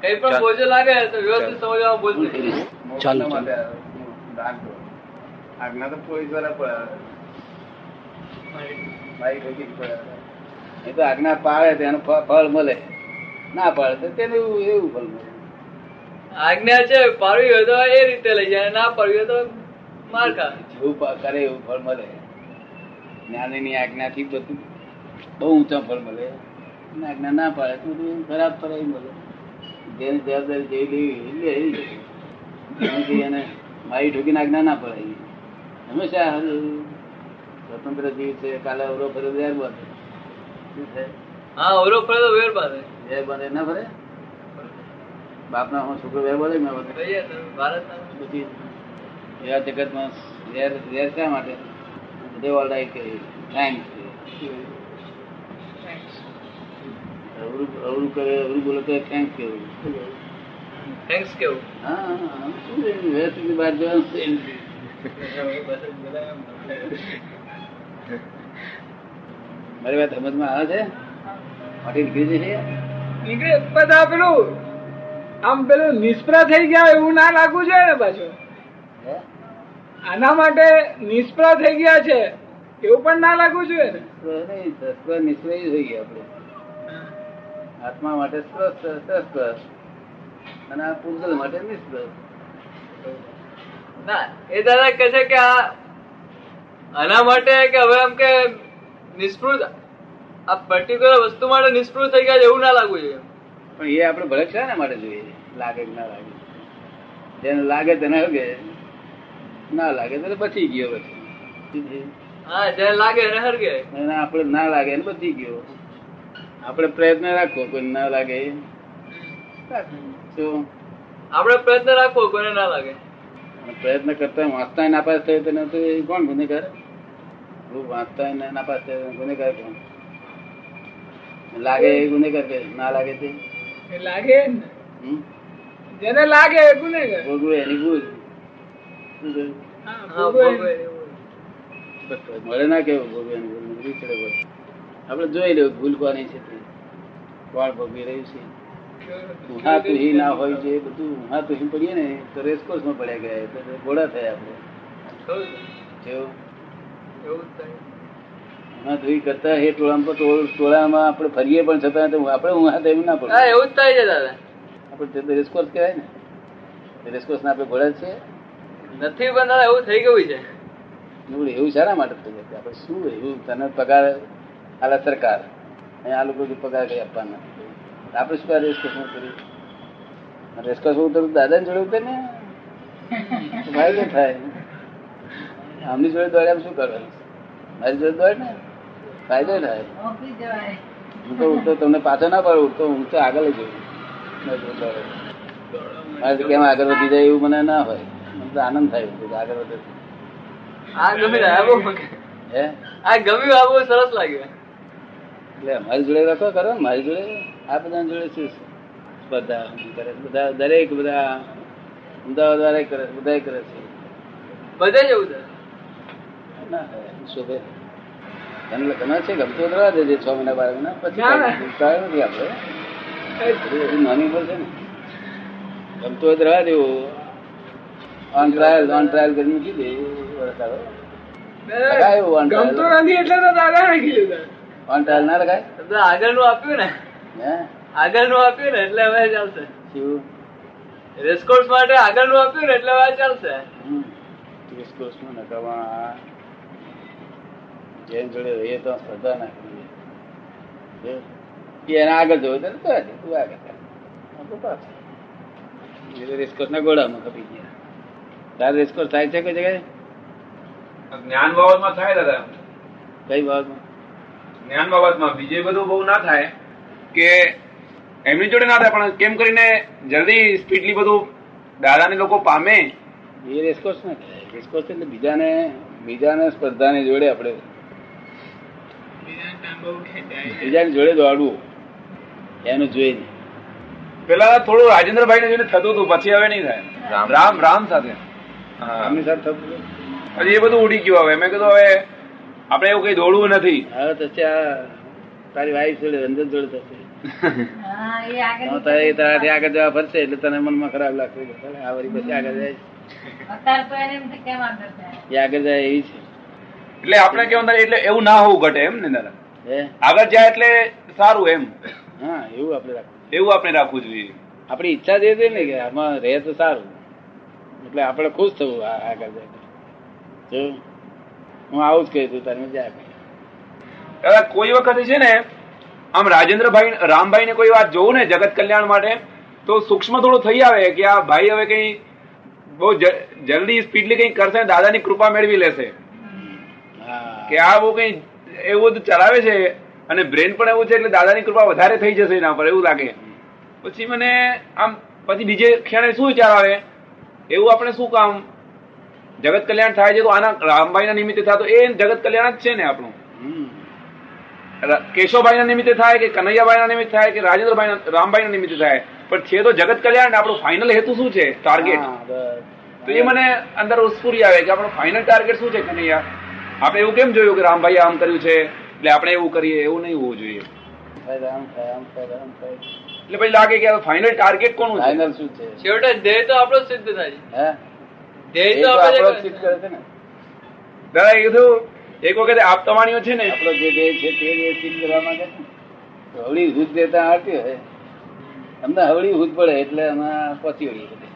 કઈ પણ બોજો લાગે તો વ્યવસ્થિત સમજવા બોલતો ચાલો, માટે આજ્ઞા તો પોલીસવાળા. એ તો આજ્ઞા પાડે તો એનું ફળ મળે. ના પાડે તો તેનું એવું ફળ મળે. આજ્ઞા છે પાડવી હોય તો એ રીતે લઈ જાય ના પાડવી હોય તો માર ખા. જેવું પા- કરે એવું ફળ મળે. જ્ઞાનીની આજ્ઞાથી બધું બહુ ઊંચા ફળ મળે. આજ્ઞા ના પાડે તો ખરાબ ફળ મળે. જેની જવાબદારી જેવી લેવી એને મારી ઠોકીને આજ્ઞા ના પડે હંમેશા સ્વતંત્ર જીવ છે કાલે અવરો ફરે વેર બાંધે. શું હા ઓરો ફરે તો વેર બાંધે. વેર બાંધે ના ફરે? બાપના હું છોકરો વેર બાંધે બાંધે? બધી એવા જગતમાં વેર વેર શા માટે? દે ઓલ રાઈટ થેન્ક્સ અવરું અવરું કરે અવરું બોલે તો થેન્ક્સ કેવું થેન્ક્સ કેવું હા શું? વેર બહાર જવાનું મારી વાત સમજમાં આવે છે? માટી નીકળી જશે નીકળે બધા પેલું આમ પેલું નિષ્ફળ થઈ ગયા એવું ના લાગવું જોઈએ ને પાછું. આના માટે નિષ્ફળ થઈ ગયા છે. એવું પણ ના લાગવું જોઈએ ને. નિષ્ફળ થઈ ગયા આપણે. આત્મા માટે શસ્ત્ર અને આ પૂજલ માટે નિષ્ફળ. ના એ દાદા કહે છે કે આ આના માટે કે હવે આમ કે નિષ્ફળ આ પર્ટિક્યુલર વસ્તુ માટે નિષ્ફળ થઈ ગયા એવું ના લાગવું જોઈએ. પણ એ આપણે ભલે છે ને માટે જોઈએ લાગે કે ના લાગે. જેને લાગે તેને હગે ના લાગે તો બચી ગયો પછી. હા જ્યારે લાગે એને હરગે. આપણે ના લાગે એને બચી ગયો. આપણે પ્રયત્ન રાખવો કોઈ ના લાગે શું? આપણે પ્રયત્ન રાખવો કોઈને ના લાગે. પ્રયત્ન કરતા વાંચતા નાપાસ થયો તો તો એ કોણ ગુનેગાર? હું વાંચતા નાપાસ થયો ગુનેગાર કોણ? લાગે એ ગુનેગાર કે ના લાગે તે? લાગે? જેને લાગે એ ગુનેગાર. ભોગવે એની ભૂલ. મળે ના કેવું ભોગવે એની ભૂલ બસ. આપણે જોઈ લેવું ભૂલ કોની છે તે. કોણ ભોગવી રહ્યું છે. ઉહા તુહી ના હોય છે બધું ઉહા તુહી પડીએ ને તો રેસકોર્સમાં પડ્યા ગયા એટલે ઘોડા થયા આપણે. ખરું તો તુહી કરતા એ ટોળામાં ટોળામાં આપણે ફરીએ પણ છતાં તો આપણે તો એમ ના પડે. એવું જ થાય છે દાદા. આપણે તે રેસકોર્સ કહેવાય ને. રેસકોર્સ ના આપણે ઘોડા છે નથી પણ એવું થઈ ગયું છે. એવું સારા માટે થઈ જાય આપણે શું એવું તને પગાર આલા સરકાર. અહીંયા આ લોકો પગાર કઈ આપવાના. આપણે શું આ શું કર્યું રેસકોર્સમાં ઉતરું દાદાને જોડે ઉતર ને. તો ફાયદો થાય? આમની જોડે દોડ્યા શું કરવાનું? મારી જોડે દોડે ને? ફાયદો થાય. હું તો ઉડતો તમને પાછો ના પડે ઉડતો હું તો આગળ જ જોઉં દોડે. કેમ આગળ વધી જાય એવું મને ના હોય. મને તો આનંદ થાય કે આગળ વધે. આ ગમ્યું આ હે? આ ગમ્યું આ સરસ લાગ્યું. એટલે અમારી જોડે રખો કરો. મારી જોડે આ બધા જોડે શું છે? સ્પર્ધા કરે બધા દરેક બધા અમદાવાદ વાળા કરે બધા કરે છે. બધે જ એવું છે? ના શોભે એને ગમે છે? ગમતો જ રહેવા દેજે છ મહિના બાર મહિના. પછી. નથી આપણે નાની ઉંમર છે ને. ગમતો જ રહેવા દેવું. ઓન ટ્રાયલ ઓન ટ્રાયલ કરીને મૂકી દે એવું on trial. ગમતું નથી એટલે તો દાદા ને કીધું ઓન ટ્રાયલ ના લગાય આગળ આગળનું આપ્યું ને. હે? આગળનું આપ્યું ને એટલે હવે ચાલશે. શું? રેસકોર્સ માટે આગળનું આપ્યું ને એટલે હવે ચાલશે. રેસકોર્સ ત્રીસ નકામા જેન જોડે રહીએ તો સ્પર્ધા ના કરીએ એના આગળ જવું તો તો તું આગળ. પાછળ. રેસકોર્સ ના ગોળામાં કપી ગયા. તારે રેસકોર્સ થાય છે કઈ જગ્યાએ? જ્ઞાન બાબતમાં થાય દાદા કઈ બાબતમાં? જ્ઞાન બાબતમાં બીજે બધું બહુ ના થાય કે એમની જોડે ના થાય પણ કેમ કરીને જલ્દી સ્પીડલી બધું દાદાને લોકો પામે? એ રેસકોર્સ ના કહેવાય રેસકોર્સ એટલે બીજાને બીજાને સ્પર્ધાની જોડે આપણે બીજાની જોડે દોડવું એનું જોઈ નહીં પેલા થોડું રાજેન્દ્રભાઈ ને જોઈને થતું હતું પછી હવે નહીં થાય. રામ રામ સાથે. રામની સાથે થતું હતું. પછી એ બધું ઉડી ગયું હવે. મેં કીધું હવે આપણે એવું કઈ દોડવું નથી. હવે તો તારી વાઈફ જોડે રંજન જોડે થશે હા એ તારે તારાથી આગળ જવા ફરશે એટલે તને મનમાં ખરાબ લાગશે. આ પછી આગળ જાય. આગળ જાય? એ એવી છે. એટલે આપણે કેવું થાય એટલે એવું ના હોવું ઘટે એમ ને દાદા? આગળ જાય એટલે સારું એમ. હા એવું આપણે રાખવું એવું આપણે રાખવું જોઈએ. આપણી ઈચ્છા જે છે ને કે આમાં રહે તો સારું. એટલે આપણે ખુશ થવું આગળ જાય જો. હું આવું જ કહી તને મજા દાદા કોઈ વખત છે ને આમ રાજેન્દ્રભાઈ રામભાઈ ને કોઈ વાત જોવું ને જગત કલ્યાણ માટે તો સૂક્ષ્મ થોડું થઈ આવે કે આ ભાઈ હવે કઈ બહુ જલ્દી સ્પીડલી કઈ કરશે દાદાની કૃપા મેળવી લેશે. કે આ બહુ કઈ એવું બધું ચલાવે છે અને બ્રેન પણ એવું છે એટલે દાદાની કૃપા વધારે થઈ જશે એના પર એવું લાગે. પછી મને આમ પછી બીજે ક્ષણે શું વિચાર આવે? એવું આપણે શું કામ? જગત કલ્યાણ થાય છે તો આના રામભાઈના નિમિત્તે થતો એ જગત કલ્યાણ જ છે ને આપણું. કેશવભાઈના નિમિત્તે થાય કે કનૈયાભાઈના નિમિત્તે થાય કે રાજેન્દ્રભાઈ રામભાઈના નિમિત્તે થાય? પણ છે તો જગત કલ્યાણ આપણો ફાઇનલ હેતુ શું છે? ટાર્ગેટ તો એ મને અંદર ઉસ્ફુરી આવે કે આપણો ફાઇનલ ટાર્ગેટ શું છે કનૈયા? આપણે એવું કેમ જોયું કે રામભાઈ આમ કર્યું છે? એટલે આપણે એવું કરીએ એવું નહીં હોવું જોઈએ. થાય, થાય, થાય, થાય. એટલે પછી લાગે કે ફાઇનલ ટાર્ગેટ કોનું ફાઇનલ શું છે? છેવટે ધ્યેય તો આપણો સિદ્ધ થાય છે. ધ્યેય તો તો આપણો જે જ સિદ્ધ કરે છે ને. દાદા એ કીધું એક વખત આપ તમારીઓ છે ને. આપણો જે ધ્યેય છે તે ધ્યેય સિદ્ધ કરવા માંગે છે ને. હવળી હુદ દેતા આવડતી હોય અમને હવળી હુદ પડે એટલે અમે પહોંચી વળીએ બધે.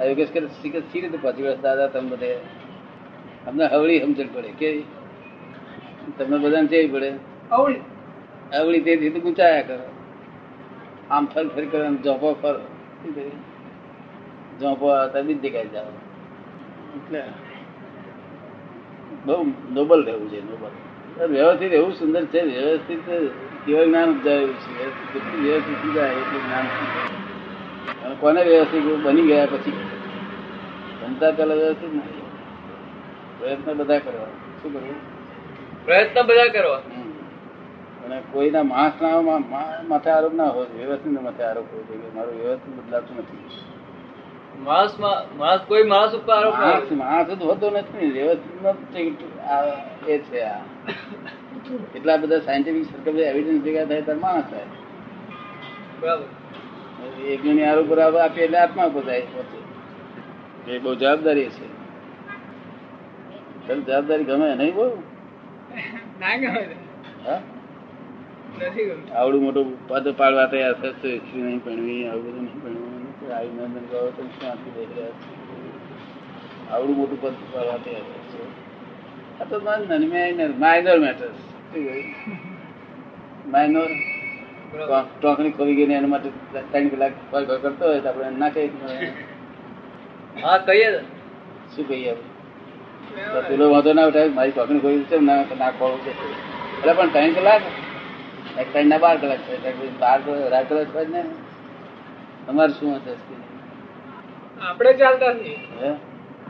આ યોગેશ કરે સી રીતે પહોંચી વળે દાદા તમે બધે? અમને હવળી સમજણ પડે. કે તમને બધાને કેવી પડે? અવળી. હવળી તે રીતે ગુંચાયા કરો. આમ ફર ફર કરો જોપો ફર? જોપો તમે દેખાઈ જાવ. એટલે બહુ નોબલ રહેવું છે નોબલ. વ્યવસ્થિત એવું સુંદર છે વ્યવસ્થિત કેવળ જ્ઞાન ઉપજાયું છે. જેટલું વ્યવસ્થિત જાય એટલું જ્ઞાન. અને કોને વ્યવસ્થિત બની ગયા પછી? બનતા પેલા વ્યવસ્થિત નહીં પ્રયત્ન બધા કરવા. શું કરવું? પ્રયત્ન બધા કરવા. અને કોઈના માણસના માથે આરોપ ના હોય વ્યવસ્થિત માથે આરોપ હોય કે મારું વ્યવસ્થિત બદલાતું નથી. માણસ માણસ કોઈ માણસ ઉપર આરોપ માણસ માણસ જ હોતો નથી વ્યવસ્થિત એ છે આ. એટલા બધા સાયન્ટિફિક સર્કલ એવિડન્સ ભેગા થાય ત્યારે માણસ થાય. બરાબર. એકની આરોપ બરાબર આપીએ એટલે આત્મા ઉપર થાય એ બહુ જવાબદારી છે. તને જવાબદારી ગમે નહીં બહુ ના ગમે. હા? આવડું મોટું પદ પાડવા તૈયાર થશે નહીં ભણવી આવું બધું નહીં ભણવું. અભિનંદન કરો તો શું આપી રહ્યા છે. આવડું મોટું પદ કરવા તૈયાર છે. આ તો માઇનર મેટર્સ માઇનર ટોકણી ખોવી ગઈ એના માટે ત્રણ કલાક ફર ફર કરતો હોય તો આપણે ના કહીએ હા કહીએ શું કહીએ આપણે? પેલો વાંધો ના ઉઠાય મારી ટોકણી ખોવી છે ના ના ખોવું છે. એટલે પણ ત્રણ કલાક? એક ત્રણ ના બાર કલાક બાર રાત કલાક થાય ને. તમારે શું આપણે ચાલતા છીએ. હે?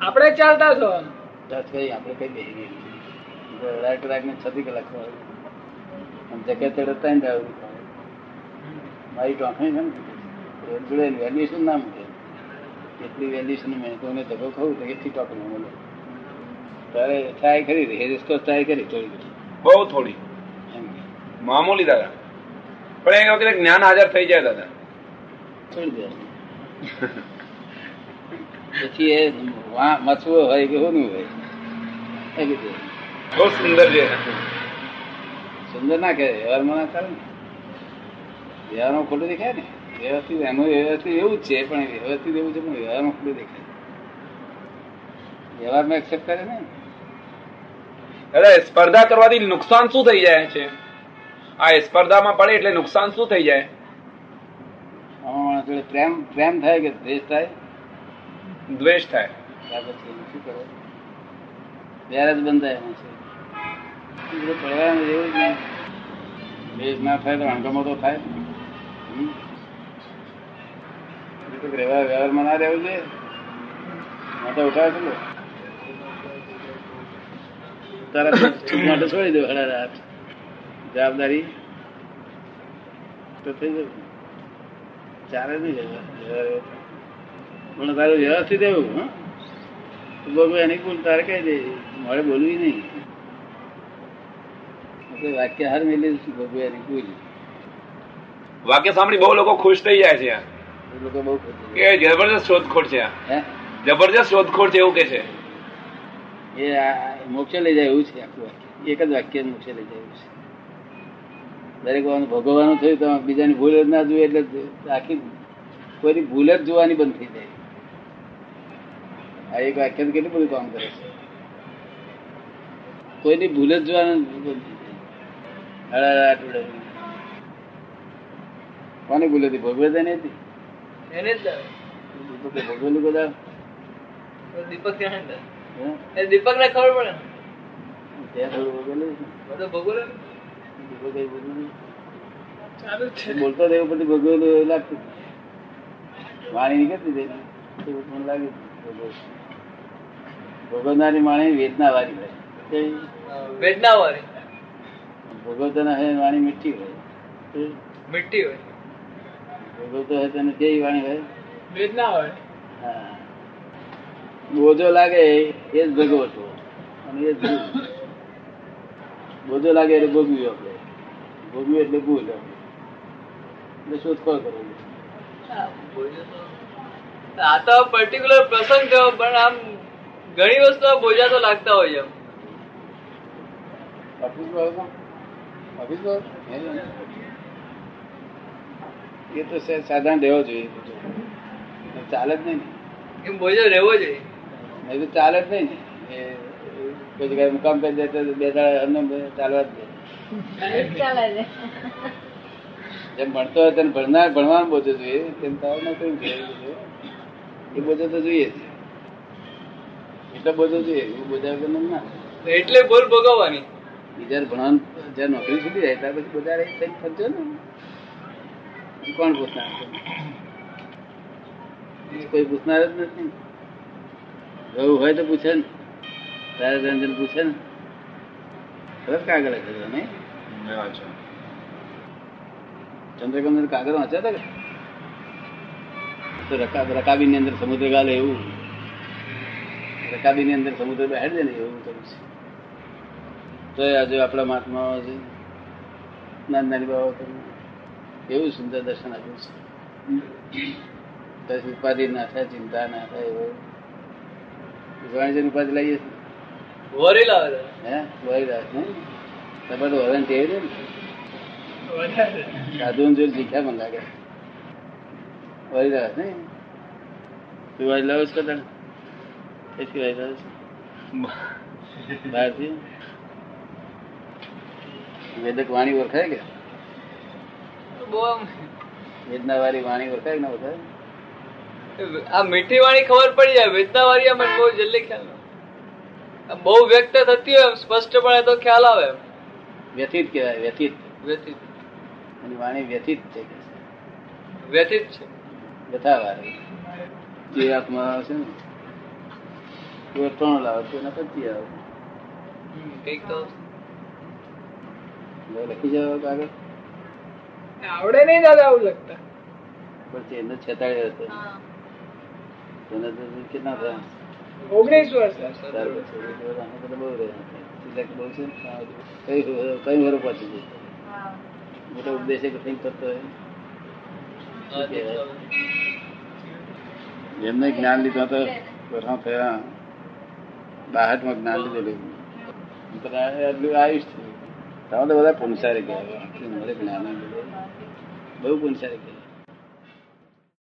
આપણે ચાલતા છો? દસ કઈ આપણે કઈ બેસી ગઈ રાઈટ કલાક ને છતી કલાક જગ્યા ચડે ને મારી ટોકણી છે ને જોડે વેલ્યુએશન ના મૂકે. એટલી વેલ્યુએશન મેં કોઈને ધક્કો ખવું તો એટલી ટોકણી મળે. તારે ટ્રાય કરી રહી રિસ્કો ટ્રાય કરી થોડી બહુ થોડી. એમ મામૂલી દાદા પણ એ વખતે જ્ઞાન હાજર થઈ જાય દાદા. છોડી દે પછી એ વા- મચવો હોય કે હોનું હોય. બહુ સુંદર છે સુંદર ના કે વ્યવહારમાં ના ચાલે ને. વ્યવહારમાં ખોટું દેખાય ને. વ્યવસ્થિત એનું વ્યવસ્થિત એવું જ છે પણ વ્યવસ્થિત એવું છે પણ વ્યવહારમાં ખોટું દેખાય. વ્યવહારમાં એક્સેપ્ટ કરે ને. અરે સ્પર્ધા કરવાથી નુકસાન શું થઈ જાય છે? આ સ્પર્ધામાં પડે એટલે નુકસાન શું થઈ જાય? માણસ જોડે પ્રેમ પ્રેમ થાય કે દ્વેષ થાય? દ્વેષ થાય. શું કરે? ત્યારે જ બંધાય એમાં છે. બધું પડવાનું એવું જ દ્વેષ ના થાય તો હંગામો તો થાય. વ્યવહાર વ્યવહારમાં ના રહેવું જોઈએ? માટે ઉઠાવે છે લો. તારા માટે છોડી દો હડા રાત. જવાબદારી તો થઈ જશે. ચાલે નહીં. પણ તારું વ્યવસ્થિત એવું હા? તું એની ભૂલ તારે કહી દે મારે બોલવી નહીં. વાક્ય હાર મેલી બગુ એની ભૂલ વાક્ય સાંભળી બહુ લોકો ખુશ થઈ જાય છે લોકો બહુ કે જબરજસ્ત શોધખોળ છે આ. હે? જબરજસ્ત શોધખોળ છે એવું કે છે. એ મોક્ષ મોક્ષે લઈ જાય એવું છે આખું વાક્ય. એક જ વાક્ય મોક્ષ લઈ જાય એવું છે. દરેક ભોગવવાનું થયું તો બીજાની ભૂલ જ ના જોઈએ એટલે આખી કોઈની ભૂલ જ જોવાની બંધ થઈ જાય આ એક વાક્ય કેટલું બધું કામ કરે છે કોઈની ભૂલ જ જોવાનું. કોની ભૂલ હતી ભોગવત એની હતી એને જ ભોગવેલું બધા દીપક દીપક ને ખબર પડે. ત્યાં ભોગવેલું? બધું ભોગવું ભોગવેલું? બોલતો રહ્યો પછી ભગવેલું એવું લાગતું. વાણી નીકળતી જઈને એવું મને લાગ્યું ભોગવનારી વાણી વેદના વાળી હોય. વેદના વાળી ભોગવતાના હે વાણી મીઠી હોય. મીઠી હોય. ભોગવતો હોય તને કેવી વાણી હોય? વેદના હોય હા. બોજો લાગે એ જ ભગવતો અને એ જ બોજો લાગે એટલે ભોગવ્યું આપણે ભોગવ્યું એટલે ભૂલ એટલે શોધખોળ કરવાની. આ તો પર્ટિક્યુલર પ્રસંગ થયો પણ આમ ઘણી વસ્તુ બોજા તો લાગતા હોય એમ. એ તો સે- સાધારણ રહેવો જોઈએ. ચાલે જ નહીં એમ બોજો રહેવો જોઈએ. નહીં તો ચાલે જ નહીં ને. એ કોઈ જગ્યાએ મુકામ કરી જાય તો બે દાડા ચાલવા જ છે જેમ ભણતો હોય તેને ભણનાર ભણવાનું બોજો જોઈએ તેમ તારે નોકરી જોઈએ એ બોજો તો જોઈએ છે એટલે બોજો જોઈએ એવું બોજા વગર ના એટલે બોલ ભોગવવાની. બીજા ભણવાનું જ્યાં નોકરી સુધી જાય ત્યાર પછી બધા રહી થઈને ફરજો ને. એ કોણ પૂછનાર છે? કોઈ પૂછનાર જ નથી. રહું હોય તો પૂછે ને. તારે રંજન પૂછે ને. સરસ કાગળ છે નહીં ચંદ્રકાંત કાગળ વાંચ્યા હતા તો રકા રકાબી ની અંદર સમુદ્ર ગાલે એવું. રકાબી ની અંદર સમુદ્ર બેહાડી દે ને એવું કરું છે તો આજે આપણા મહાત્મા છે નાની નાની બાબતો એવું સુંદર દર્શન આપ્યું છે. પછી ઉપાધિ ના થાય ચિંતા ના થાય એવું. વાણિજ્ય ઉપાધિ લઈએ વરી લાવે હે? વરી લાવે તમારે વરણ ટેવ સાધુ જોઈ શીખ્યા મને લાગે. વહી રાખ ને? તું વાઈ લાવ છો તને કઈથી વાઈ લાવ છે? બહારથી? વેદક વાણી ઓળખાય કે? બહુ વેદના વાળી વાણી ઓળખાય કે ના ઓળખાય? આ મીઠી વાણી ખબર પડી જાય. વેદના વાળી આમ બહુ જલ્દી ખ્યાલ બહુ વ્યક્ત થતી હોય સ્પષ્ટપણે તો ખ્યાલ આવે. એમ વ્યથિત કહેવાય વ્યથિત. વ્યથિત. એની વાણી વ્યથિત છે વ્યથિત છે. વ્યથા વાળી જે આત્મા છે ને. એ અઠવાણું લાવે છે એના પછી આવે. કંઈક તો. લખી જાવ કાગળ આવડે નહીં દાદા આવું લગતા પણ એને છેતાડ્યો હતો તને તો કેટલા થયા. ઓગણીસ એમને જ્ઞાન લીધું તો વર્ષો થયા. બાહઠમાં જ્ઞાન લીધેલું આયુષ થયું તમે તો બધા પુનસારી ગયા બહુ પુનસારી કહેવાય.